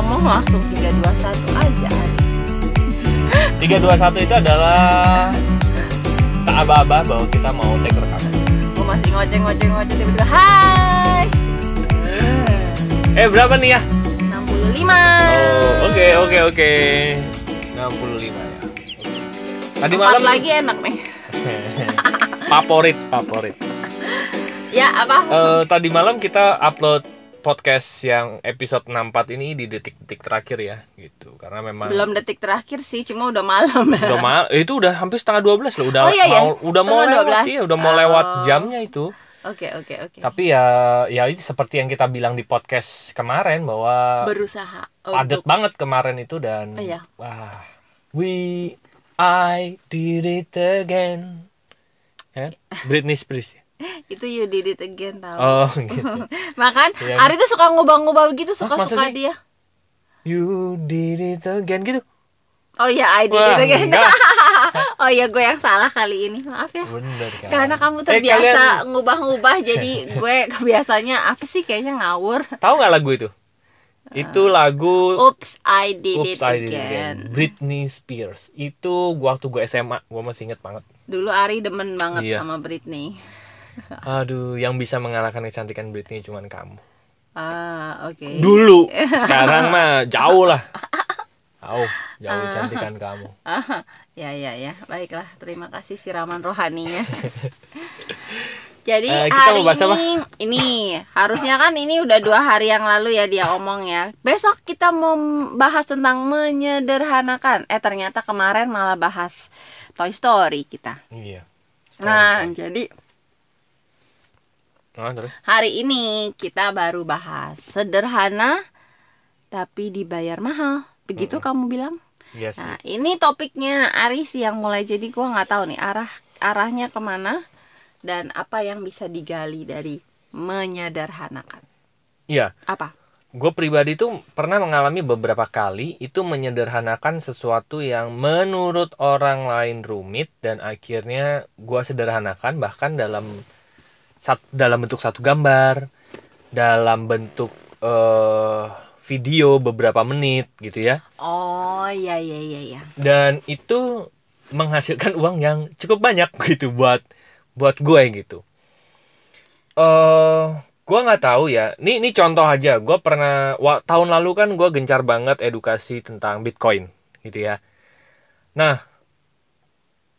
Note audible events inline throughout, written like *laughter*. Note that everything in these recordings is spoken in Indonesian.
ngomong langsung 321 aja Ari. 321 itu adalah tak aba-aba bahwa kita mau take rekaman. Gue masih ngoceng ngoceng ngoceng tiba-tiba hai Eh berapa nih ya? 65 Oh, oke oke oke. 65 ya. Tadi Empat malam lagi enak nih *laughs* favorit favorit. Ya apa? Eh, tadi malam kita upload podcast yang episode 64 ini di detik-detik terakhir ya gitu karena memang Belum detik terakhir sih, cuma udah malam udah mal itu udah hampir setengah 12 loh udah Oh, iya, iya. mau udah mau lewat 12. iya udah mau lewat Oh. jamnya itu Oke oke oke tapi ya ya itu seperti yang kita bilang di podcast kemarin bahwa Berusaha padat untuk banget kemarin itu dan Oh, iya. wah we I did it again ya Britney Spears ya? Itu you did it again tau oh *laughs* gitu Makan, Iya. Ari tuh suka ngubah-ngubah gitu, masa suka-suka sih? dia you did it again gitu Oh iya, I did Wah, it again. *laughs* Oh iya, gue yang salah kali ini, maaf ya bener kan Karena kamu Eh, terbiasa kalian ngubah-ngubah *laughs* Jadi gue kebiasanya apa sih kayaknya ngawur tahu nggak lagu itu itu lagu Oops, I did Oops, it I Did It again. Again. Britney Spears itu waktu gue SMA gue masih inget banget Dulu Ari demen banget Iya. sama Britney. Aduh yang bisa mengalahkan kecantikan Britney cuman kamu Ah, oke. dulu *laughs* sekarang mah jauh lah jauh jauh cantikan kamu Ah, ya ya ya, baiklah. Terima kasih siraman rohaninya. *laughs* Jadi Eh, kita hari mau bahas apa? ini, ini harusnya kan ini udah dua hari yang lalu ya dia omong ya. Besok kita mau bahas tentang menyederhanakan. Eh ternyata kemarin malah bahas Toy Story kita. iya Nah, jadi Nah, terus hari ini kita baru bahas sederhana tapi dibayar mahal. Begitu kamu bilang? iya sih Nah, ini topiknya Aris yang mulai jadi gua nggak tahu nih arah arahnya ke mana dan apa yang bisa digali dari menyederhanakan. iya Apa? gue pribadi tuh pernah mengalami beberapa kali itu menyederhanakan sesuatu yang menurut orang lain rumit dan akhirnya gue sederhanakan bahkan dalam sat, dalam bentuk satu gambar dalam bentuk eh, video beberapa menit gitu ya. Oh iya iya iya iya. dan itu menghasilkan uang yang cukup banyak *laughs* gitu buat buat gue gitu. Eh gue nggak tahu ya. Ini ini contoh aja. Gue pernah wa, tahun lalu kan gue gencar banget edukasi tentang bitcoin gitu ya. Nah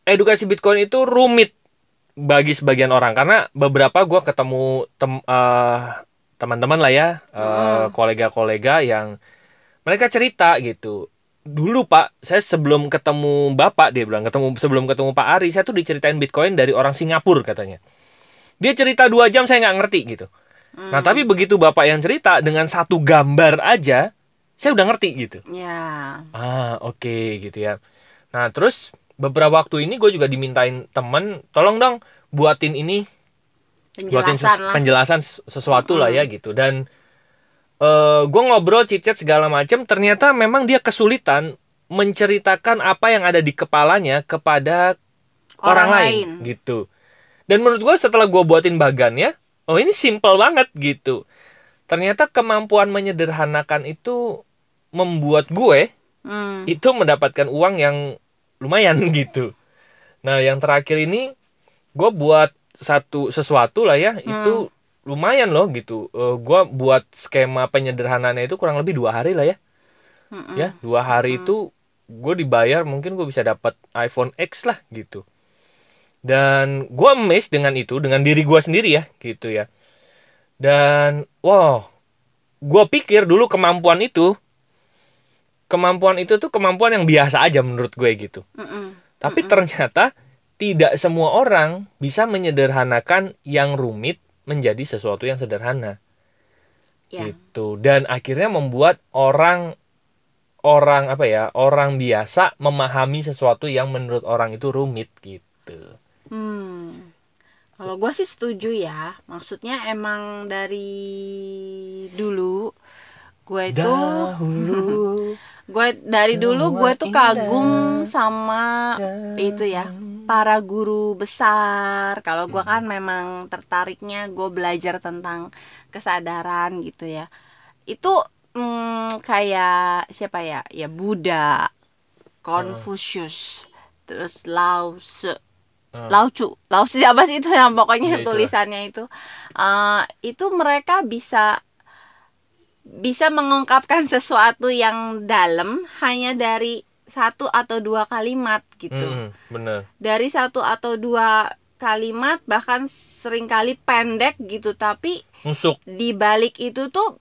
edukasi bitcoin itu rumit bagi sebagian orang. Karena beberapa gue ketemu tem, eh, teman-teman lah ya eh, kolega-kolega yang mereka cerita gitu. Dulu pak saya sebelum ketemu bapak dia bilang ketemu sebelum ketemu pak Ari saya tuh diceritain bitcoin dari orang Singapura katanya. Dia cerita dua jam saya nggak ngerti gitu. Nah tapi begitu bapak yang cerita dengan satu gambar aja saya udah ngerti gitu. Ya. ah oke gitu ya. Nah terus beberapa waktu ini gue juga dimintain temen tolong dong buatin ini buatin Penjelasan ses- lah. penjelasan ses- sesuatu lah ya gitu dan eh gue ngobrol cicet segala macam ternyata memang dia kesulitan menceritakan apa yang ada di kepalanya kepada orang, Orang lain. lain. gitu dan menurut gue setelah gue buatin bagannya oh ini simple banget gitu ternyata kemampuan menyederhanakan itu membuat gue Hmm. itu mendapatkan uang yang lumayan *laughs* gitu. Nah, yang terakhir ini gue buat satu sesuatu lah ya, itu lumayan loh gitu. Eh gue buat skema penyederhanaannya itu kurang lebih dua hari lah ya. Mm-mm. Ya, dua hari itu gue dibayar mungkin gue bisa dapat iPhone X lah gitu. Dan gue amazed dengan itu, dengan diri gue sendiri ya gitu ya. Dan wow, gue pikir dulu kemampuan itu kemampuan itu tuh kemampuan yang biasa aja menurut gue gitu. Mm-mm. Tapi ternyata tidak semua orang bisa menyederhanakan yang rumit menjadi sesuatu yang sederhana Ya. gitu. Dan akhirnya membuat orang orang apa ya, orang biasa memahami sesuatu yang menurut orang itu rumit gitu. Hmm. Kalau gue sih setuju ya. Maksudnya emang dari dulu gue itu Dahulu *laughs* gue dari dulu gue tuh kagum sama itu ya para guru besar. Kalau gue kan memang tertariknya gue belajar tentang kesadaran gitu ya. Itu mm, kayak siapa ya ya Buddha Confucius terus Lao Tzu Hmm. Lao Tzu Lao Tzu siapa sih itu yang pokoknya Ya, tulisannya itu Eh, itu mereka bisa bisa mengungkapkan sesuatu yang dalam hanya dari satu atau dua kalimat gitu. Hmm, bener. Dari satu atau dua kalimat bahkan sering kali pendek gitu tapi nusuk. di balik itu tuh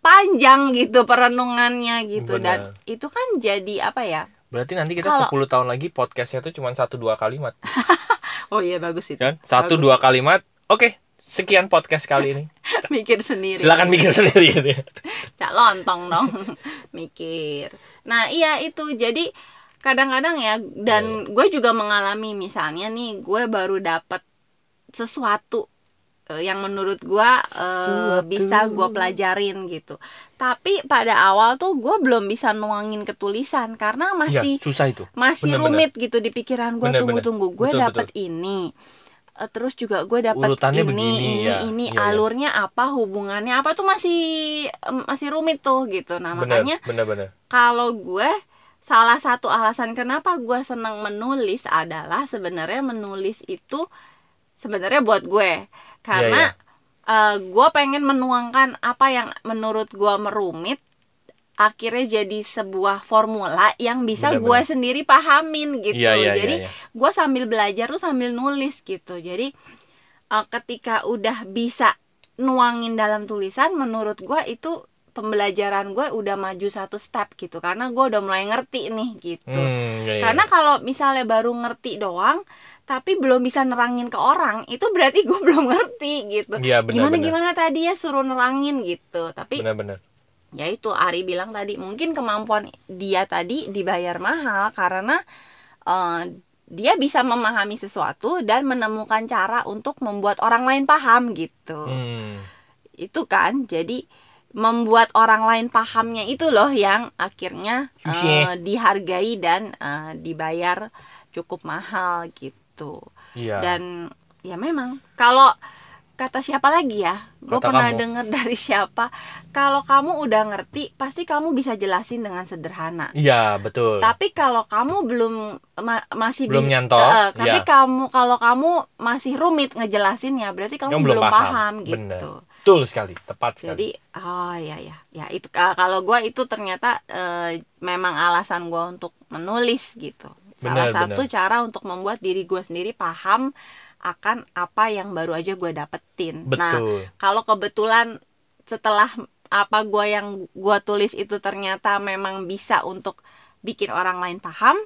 panjang gitu perenungannya gitu. Dan Benar. itu kan jadi apa ya? Berarti nanti kita Kalau- 10 tahun lagi podcastnya tuh cuma satu dua kalimat. *laughs* Oh iya bagus itu. Kan? Satu Bagus. dua kalimat. Oke sekian podcast kali ini. *laughs* Mikir sendiri. Silakan mikir sendiri gitu ya. *laughs* Cak lontong dong. *laughs* Mikir. Nah iya itu. Jadi kadang-kadang ya dan gue juga mengalami misalnya nih gue baru dapet sesuatu eh, yang menurut gue Sesuatu. bisa gue pelajarin gitu. Tapi pada awal tuh gue belum bisa nuangin ke tulisan karena ya masih susah itu. masih Bener-bener. rumit gitu di pikiran gue. Tunggu-tunggu gue dapet ini terus juga gue Urutannya ini begini, ini ya. ini Iya, iya. alurnya apa hubungannya apa tuh masih masih rumit tuh gitu nah bener makanya kalau gue salah satu alasan kenapa gue senang menulis adalah sebenarnya menulis itu sebenarnya buat gue karena Iya, eh, gue pengen menuangkan apa yang menurut gue merumit akhirnya jadi sebuah formula yang bisa gue sendiri pahamin gitu. Iya, iya, jadi iya, iya. gue sambil belajar tuh sambil nulis gitu. Jadi eh, ketika udah bisa nuangin dalam tulisan menurut gue itu pembelajaran gue udah maju satu step gitu. Karena gue udah mulai ngerti nih gitu. Hmm, iya, iya. karena kalau misalnya baru ngerti doang tapi belum bisa nerangin ke orang itu berarti gue *laughs* belum ngerti gitu. Iya, benar, gimana gimana tadi ya suruh nerangin gitu. Tapi bener bener ya itu Ari bilang tadi mungkin kemampuan dia tadi dibayar mahal karena eh, dia bisa memahami sesuatu dan menemukan cara untuk membuat orang lain paham gitu. Hmm. itu kan jadi membuat orang lain pahamnya itu loh yang akhirnya eh, dihargai dan eh, dibayar cukup mahal gitu. Iya. Dan ya memang kalau kata siapa lagi ya? Gue pernah dengar dari siapa? Kalau kamu udah ngerti pasti kamu bisa jelasin dengan sederhana. Iya betul. Tapi kalau kamu belum ma- masih Belum nyantol, Eh, tapi ya. kamu kalau kamu masih rumit ngejelasinnya berarti kamu, Kamu belum, belum paham, paham, gitu. Bener. betul sekali tepat sekali. Jadi oh ya ya ya itu ka- kalau gue itu ternyata eh, memang alasan gue untuk menulis gitu. Salah Benar, satu benar. cara untuk membuat diri gue sendiri paham akan apa yang baru aja gue dapetin nah betul kalau kebetulan setelah apa gue yang gue tulis itu ternyata memang bisa untuk bikin orang lain paham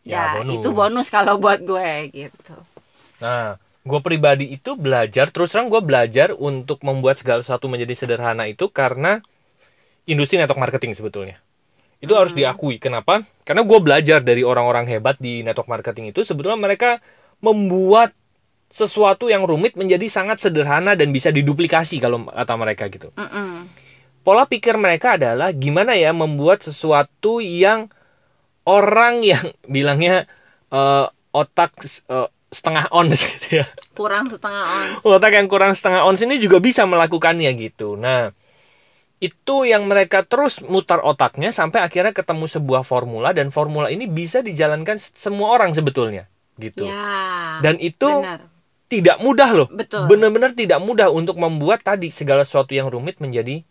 Ya, ya, bonus. itu bonus kalau buat gue gitu Nah, gue pribadi itu belajar, terus terang gue belajar untuk membuat segala sesuatu menjadi sederhana itu karena industri network marketing sebetulnya. Itu harus diakui. Kenapa? Karena gue belajar dari orang-orang hebat di network marketing itu, sebetulnya mereka membuat sesuatu yang rumit menjadi sangat sederhana dan bisa diduplikasi kalau kata mereka gitu. Mm-mm. Pola pikir mereka adalah gimana ya membuat sesuatu yang orang yang *laughs* bilangnya eh, otak eh, setengah ons *laughs* gitu ya kurang setengah ons otak yang kurang setengah ons ini juga bisa melakukannya gitu. Nah, itu yang mereka terus mutar otaknya sampai akhirnya ketemu sebuah formula dan formula ini bisa dijalankan semua orang sebetulnya gitu. ya Dan itu benar tidak mudah loh. betul Benar-benar tidak mudah untuk membuat tadi segala sesuatu yang rumit menjadi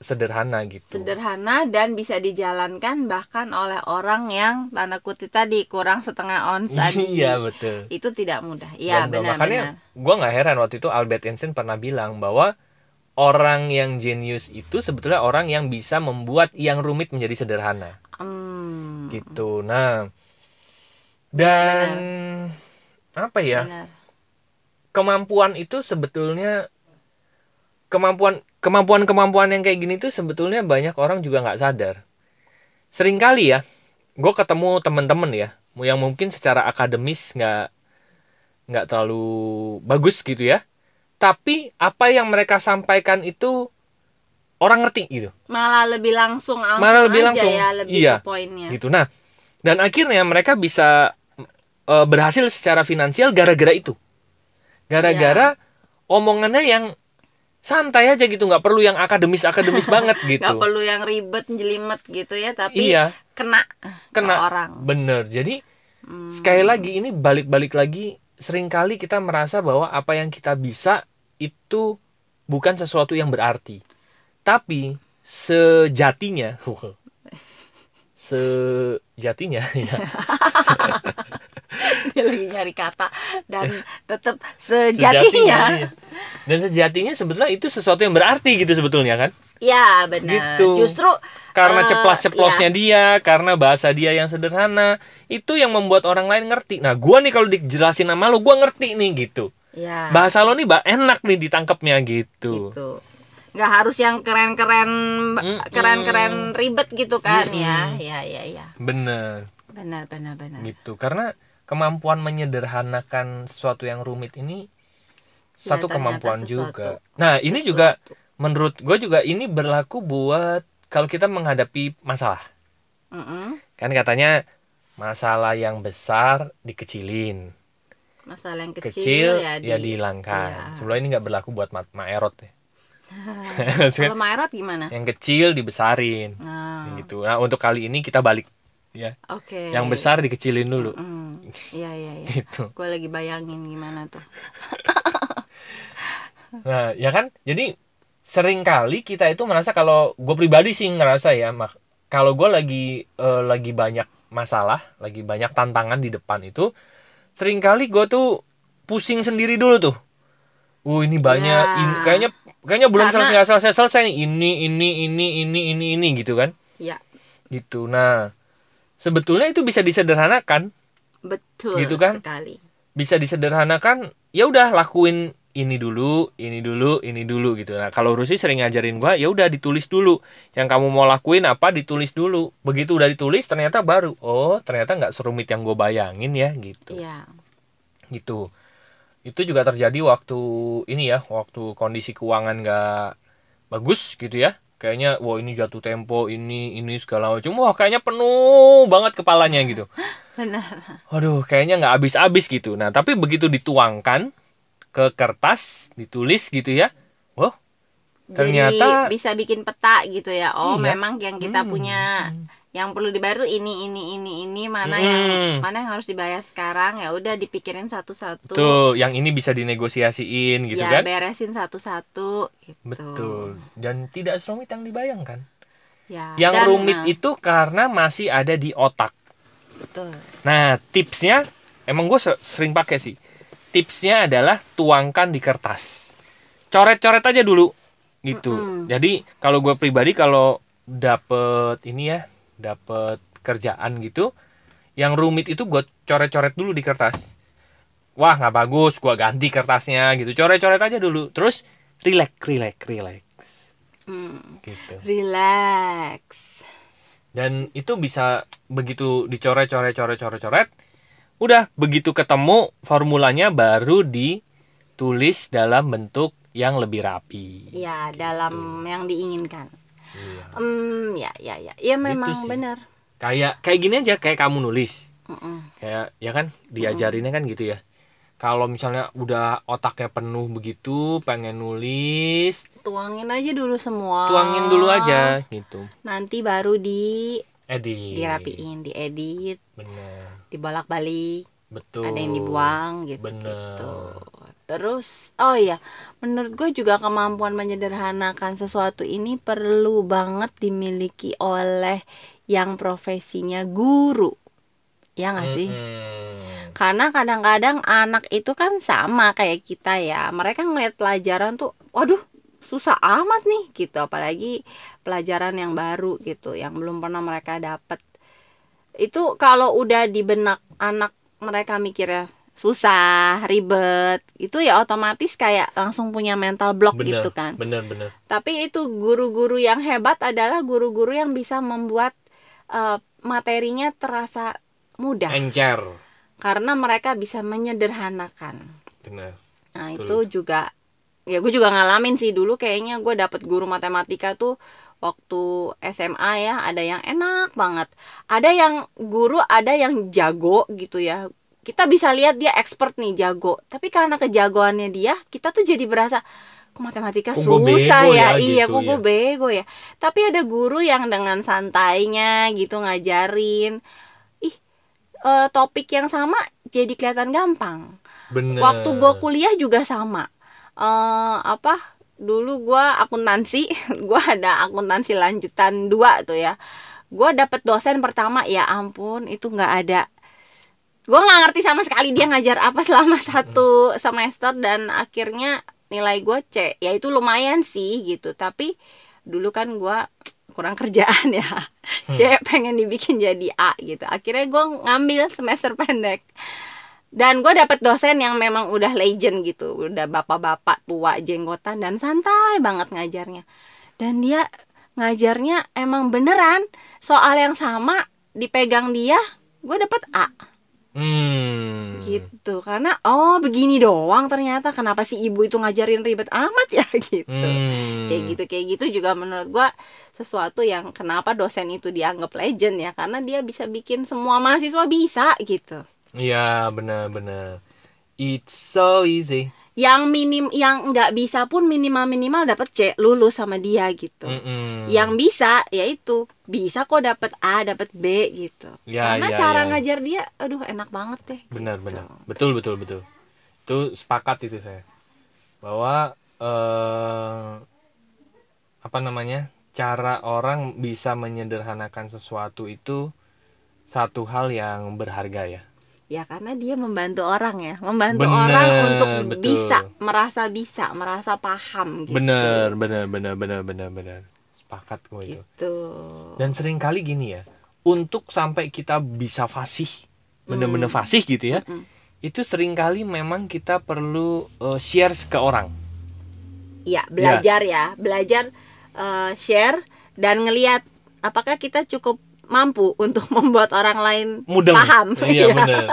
sederhana gitu. sederhana dan bisa dijalankan bahkan oleh orang yang tanda kutip tadi kurang setengah ons *laughs* tadi Iya betul. itu tidak mudah iya benar makanya benar gue nggak heran waktu itu Albert Einstein pernah bilang bahwa orang yang jenius itu sebetulnya orang yang bisa membuat yang rumit menjadi sederhana Hmm, gitu. Nah dan apa ya benar. Kemampuan itu sebetulnya kemampuan kemampuan kemampuan yang kayak gini tuh sebetulnya banyak orang juga nggak sadar. Seringkali ya gue ketemu temen-temen ya yang mungkin secara akademis nggak nggak terlalu bagus gitu ya tapi apa yang mereka sampaikan itu orang ngerti gitu malah lebih langsung Malah lebih aja langsung. ya lebih Iya. ke poinnya gitu nah dan akhirnya mereka bisa e, berhasil secara finansial gara-gara itu gara-gara omongannya yang santai aja gitu nggak perlu yang akademis akademis *laughs* banget gitu. Nggak perlu yang ribet jelimet gitu ya tapi iya. kena kena. ke orang. Bener. Jadi Hmm. sekali lagi ini balik-balik lagi sering kali kita merasa bahwa apa yang kita bisa itu bukan sesuatu yang berarti. Tapi sejatinya *laughs* *laughs* sejatinya ya *laughs* dia lagi nyari kata dan *laughs* tetap sejatinya. Sejatinya iya. dan sejatinya sebetulnya itu sesuatu yang berarti gitu sebetulnya kan? Ya benar. Gitu. justru karena eh, ceplas-ceplosnya ya, dia karena bahasa dia yang sederhana itu yang membuat orang lain ngerti. Nah gua nih kalau dijelasin sama lo gua ngerti nih gitu. Ya, bahasa lo nih enak nih ditangkapnya gitu, gitu. Nggak harus yang keren-keren keren-keren ribet gitu kan ya. Ya ya ya bener. Benar benar benar. Gitu. Karena kemampuan menyederhanakan sesuatu yang rumit ini Ya, satu kemampuan sesuatu. juga. Nah ini juga Sesuatu. menurut gue juga ini berlaku buat kalau kita menghadapi masalah. Mm-mm. kan katanya masalah yang besar dikecilin. Masalah yang kecil, kecil, ya, ya, di, dihilangkan. iya. sebelum ini nggak berlaku buat ma maerot ya. *laughs* Kalau Maerot gimana? Yang kecil dibesarin. Nah, gitu. Nah untuk kali ini kita balik ya oke yang besar dikecilin dulu Mm, iya iya iya gitu gue lagi bayangin gimana tuh *laughs* Nah, ya kan? Jadi sering kali kita itu merasa kalau gue pribadi sih ngerasa ya, mak kalau gue lagi eh, lagi banyak masalah, lagi banyak tantangan di depan itu, sering kali gue tuh pusing sendiri dulu tuh. Uh ini banyak, Ya. ini kayaknya kayaknya belum Karena- selesai selesai selesai. Ini ini ini ini ini ini gitu kan? ya Gitu. Nah, sebetulnya itu bisa disederhanakan, betul Gitu kan? sekali bisa disederhanakan. Ya udah lakuin ini dulu, ini dulu, ini dulu gitu. Nah, kalau Rusi sering ngajarin gua, ya udah ditulis dulu. Yang kamu mau lakuin apa ditulis dulu. Begitu udah ditulis ternyata baru. Oh, ternyata nggak serumit yang gue bayangin ya gitu. iya Gitu. Itu juga terjadi waktu ini ya, waktu kondisi keuangan nggak bagus gitu ya. Kayaknya wah ini jatuh tempo, ini ini segala macam. Wah, kayaknya penuh banget kepalanya gitu. *laughs* benar Waduh, kayaknya nggak habis-habis gitu. Nah, tapi begitu dituangkan ke kertas, ditulis gitu ya. Wah, Ternyata- Jadi bisa bikin peta gitu ya. Oh, Iya. memang yang kita Hmm. punya yang perlu dibayar tuh ini ini ini ini mana Hmm. yang mana yang harus dibayar sekarang ya udah dipikirin satu-satu. tuh yang ini bisa dinegosiasiin gitu ya kan? beresin satu-satu gitu. Betul. Dan tidak serumit yang dibayangkan. Ya. Yang dan, rumit nah, itu karena masih ada di otak. betul. Nah, tipsnya emang gue sering pakai sih. Tipsnya adalah tuangkan di kertas. Coret-coret aja dulu gitu. Mm-mm. Jadi kalau gue pribadi kalau dapet ini ya, dapet kerjaan gitu, yang rumit itu gue coret-coret dulu di kertas. Wah nggak bagus, gue ganti kertasnya gitu. Coret-coret aja dulu. Terus relax, relax, relax Hmm. gitu. Relax. dan itu bisa begitu dicoret coret coret coret coret udah begitu ketemu formulanya baru ditulis dalam bentuk yang lebih rapi Ya, dalam yang diinginkan. Iya. Hmm, ya ya ya. Ya memang sih. benar. kayak kayak gini aja kayak kamu nulis Mm-mm. kayak ya kan diajarinnya kan gitu ya kalau misalnya udah otaknya penuh begitu pengen nulis Tuangin aja dulu semua. tuangin dulu aja gitu Nanti baru di edit dirapiin, diedit, bener dibolak-balik. betul ada yang dibuang gitu bener. gitu terus oh iya menurut gue juga kemampuan menyederhanakan sesuatu ini perlu banget dimiliki oleh yang profesinya guru. Ya nggak sih? Mm-mm. karena kadang-kadang anak itu kan sama kayak kita ya. Mereka ngeliat pelajaran tuh waduh susah amat nih gitu. Apalagi pelajaran yang baru gitu yang belum pernah mereka dapat itu kalau udah di benak anak mereka mikirnya susah ribet. Itu ya otomatis kayak langsung punya mental block bener gitu kan. bener bener. Tapi itu guru-guru yang hebat adalah guru-guru yang bisa membuat eh, materinya terasa mudah. Encer. Karena mereka bisa menyederhanakan. bener. Nah Betul. itu juga ya gue juga ngalamin sih dulu kayaknya gue dapet guru matematika tuh waktu SMA ya ada yang enak banget. Ada yang guru ada yang jago gitu ya kita bisa lihat dia expert nih jago. Tapi karena kejagoannya dia kita tuh jadi berasa kok matematika Kok susah ya, ya, iya gitu, kok gue ya. bego ya. Tapi ada guru yang dengan santainya gitu ngajarin ih eh, topik yang sama jadi kelihatan gampang. Bener. Waktu gue kuliah juga sama. Eh apa dulu gue akuntansi *laughs* gue ada akuntansi lanjutan dua tuh ya. Gue dapet dosen pertama ya ampun itu nggak ada gue nggak ngerti sama sekali dia ngajar apa selama *laughs* satu semester dan akhirnya nilai gue C ya itu lumayan sih gitu. Tapi dulu kan gue kurang kerjaan ya. *laughs* C pengen dibikin jadi A gitu. Akhirnya gue ngambil semester *laughs* pendek. Dan gue dapet dosen yang memang udah legend gitu. Udah bapak-bapak tua jenggotan dan santai banget ngajarnya. Dan dia ngajarnya emang beneran. Soal yang sama dipegang dia gue dapet A hmm. gitu karena oh begini doang ternyata kenapa si ibu itu ngajarin ribet amat ya *laughs* gitu Hmm. kayak gitu kayak gitu juga menurut gua sesuatu yang kenapa dosen itu dianggap legend ya karena dia bisa bikin semua mahasiswa bisa gitu Iya benar-benar. It's so easy. Yang minim yang nggak bisa pun minimal minimal dapat C lulus sama dia gitu Mm-mm. yang bisa yaitu bisa kok dapat A dapat B gitu Ya, karena ya, cara ya. ngajar dia aduh enak banget deh benar-benar. Betul betul betul. Itu sepakat itu saya. Bahwa eh apa namanya? Cara orang bisa menyederhanakan sesuatu itu satu hal yang berharga ya. Ya karena dia membantu orang ya membantu Bener, orang untuk betul. bisa merasa bisa merasa paham gitu Benar, benar, benar, benar, benar, benar. Sepakat gue itu. gitu Dan sering kali gini ya, untuk sampai kita bisa fasih, bener-bener Hmm. fasih gitu ya, Mm-mm. itu sering kali memang kita perlu eh, share ke orang. ya belajar ya belajar eh, share dan ngelihat apakah kita cukup mampu untuk *laughs* membuat orang lain Mudeng. paham Iya Iya. bener.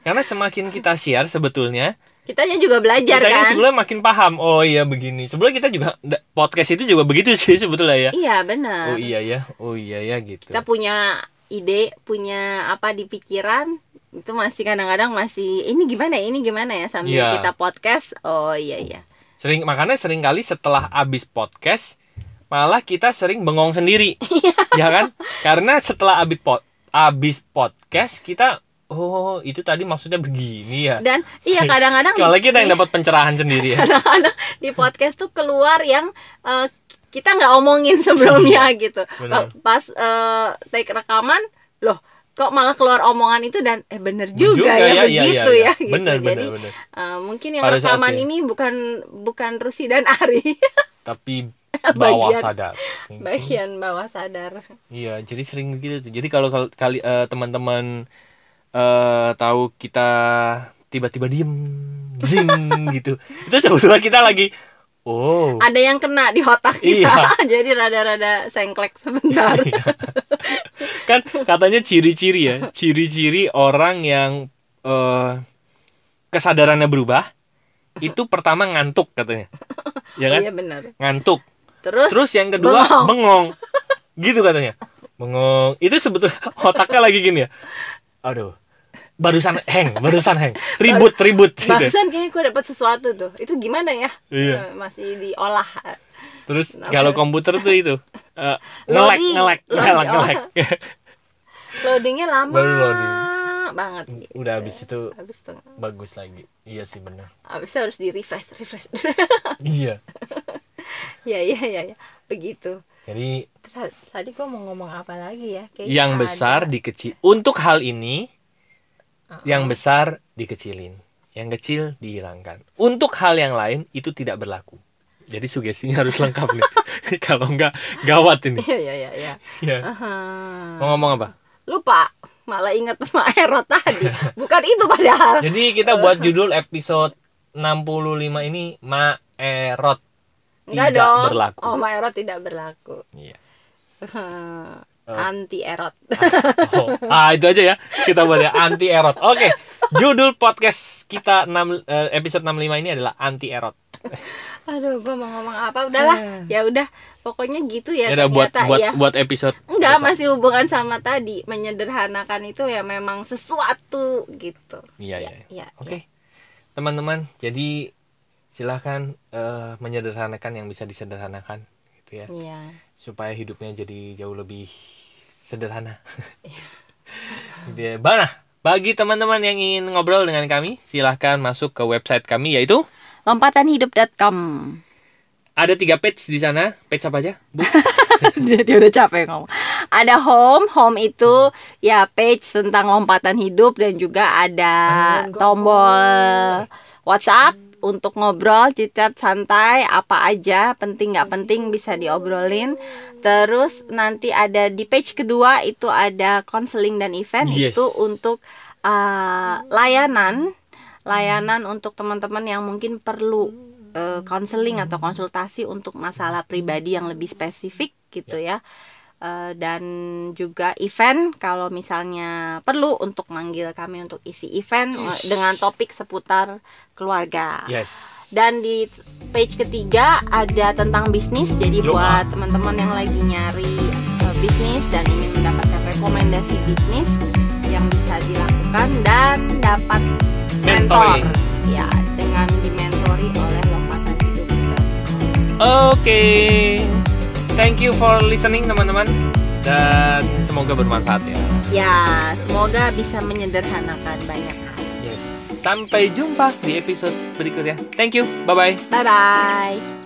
Karena semakin kita share sebetulnya, kitanya juga belajar kan sebelumnya makin paham. Oh iya begini. Sebelumnya kita juga podcast itu juga begitu sih sebetulnya ya. iya benar Oh iya ya, oh iya ya gitu. kita punya ide punya apa di pikiran itu masih kadang-kadang masih ini gimana ya ini gimana ya sambil Iya. kita podcast oh iya iya Sering makanya sering kali setelah abis podcast malah kita sering bengong sendiri. ya kan? Karena setelah abis pod abis podcast kita oh itu tadi maksudnya begini ya. dan iya kadang-kadang Kalau kita yang dapat pencerahan sendiri ya. kadang-kadang di podcast tuh keluar yang eh, kita nggak omongin sebelumnya gitu Benar. pas eh, take rekaman loh kok malah keluar omongan itu dan eh bener juga, iya, ya iya, begitu iya. ya gitu Bener, bener, jadi bener. eh, mungkin yang Pada rekaman ya. ini bukan bukan Rusi dan Ari Tapi *laughs* bawah Bagian- sadar. *laughs* bagian bawah sadar Iya, jadi sering gitu tuh. Jadi kalau kalau kali eh, teman-teman eh tahu kita tiba-tiba diem, zing *laughs* gitu. Itu sebetulnya kita lagi oh. ada yang kena di otak kita Iya. jadi rada-rada sengklek sebentar kan katanya ciri-ciri ya, ciri-ciri orang yang eh kesadarannya berubah itu pertama ngantuk katanya. Ya kan? iya benar Ngantuk. Terus, Terus yang kedua bengong. bengong. Gitu katanya. Bengong. Itu sebetulnya *laughs* otaknya lagi gini ya. Aduh. Barusan hang, barusan hang. Ribut, ribut gitu. *laughs* barusan kayaknya gue dapet sesuatu tuh itu gimana ya Iya. Eh, masih diolah Terus kalau komputer tuh itu ngelek, ngelek, ngelek, ngelek. loadingnya lama Baru loading. banget gitu. Udah habis itu habis tuh bagus lagi. Iya sih benar. habis itu harus di refresh refresh *laughs* Iya. Ya ya ya ya begitu Jadi Ta- tadi gue mau ngomong apa lagi ya Kayaknya yang ada. besar dikecil. Untuk hal ini yang besar dikecilin, yang kecil dihilangkan. Untuk hal yang lain itu tidak berlaku. Jadi sugestinya harus lengkap nih. *laughs* Kalau enggak gawat ini. Iya iya iya ya. Ya. Aha. Mau ngomong apa? lupa malah inget sama *laughs* Erot tadi bukan itu padahal Jadi kita buat judul episode 65 ini Maerot Enggak tidak dong berlaku. oh Ma Erot tidak berlaku Iya. *laughs* anti Erot Oh, ah itu aja ya. Kita buat ya anti erot. Oke. Judul podcast kita 6 eh, episode 65 ini adalah anti erot. *laughs* aduh gue mau ngomong apa udahlah ya udah pokoknya gitu ya Ya udah buat ya buat episode Enggak, besok. masih hubungan sama tadi menyederhanakan itu ya memang sesuatu gitu. Iya, Ya, iya. ya, Oke. Teman-teman, jadi silahkan eh, menyederhanakan yang bisa disederhanakan gitu ya Iya. supaya hidupnya jadi jauh lebih sederhana. *laughs* gitu ya. Bana, bagi teman-teman yang ingin ngobrol dengan kami, silahkan masuk ke website kami yaitu Lompatanhidup.com. ada tiga page di sana. Page apa aja? Bu? *laughs* dia, dia udah capek ngomong. Ada home, home itu ya page tentang lompatan hidup dan juga ada tombol WhatsApp untuk ngobrol, cicat santai, apa aja penting nggak penting bisa diobrolin. Terus nanti ada di page kedua itu ada konseling dan event Yes. itu untuk uh, layanan, layanan untuk teman-teman yang mungkin perlu eh, konseling atau konsultasi untuk masalah pribadi yang lebih spesifik gitu ya. Eh, dan juga event kalau misalnya perlu untuk manggil kami untuk isi event eh, dengan topik seputar keluarga. Yes. Dan di page ketiga ada tentang bisnis. Jadi Yo, buat teman-teman yang lagi nyari eh, bisnis dan ingin mendapatkan rekomendasi bisnis yang bisa dilakukan dan dapat mentor. Mentoring. Ya, dengan dimentori oleh lompatan hidup. Oke. Thank you for listening teman-teman dan semoga bermanfaat ya. Ya, semoga bisa menyederhanakan banyak hal. Yes. Sampai jumpa di episode berikutnya. Thank you. Bye bye. Bye bye.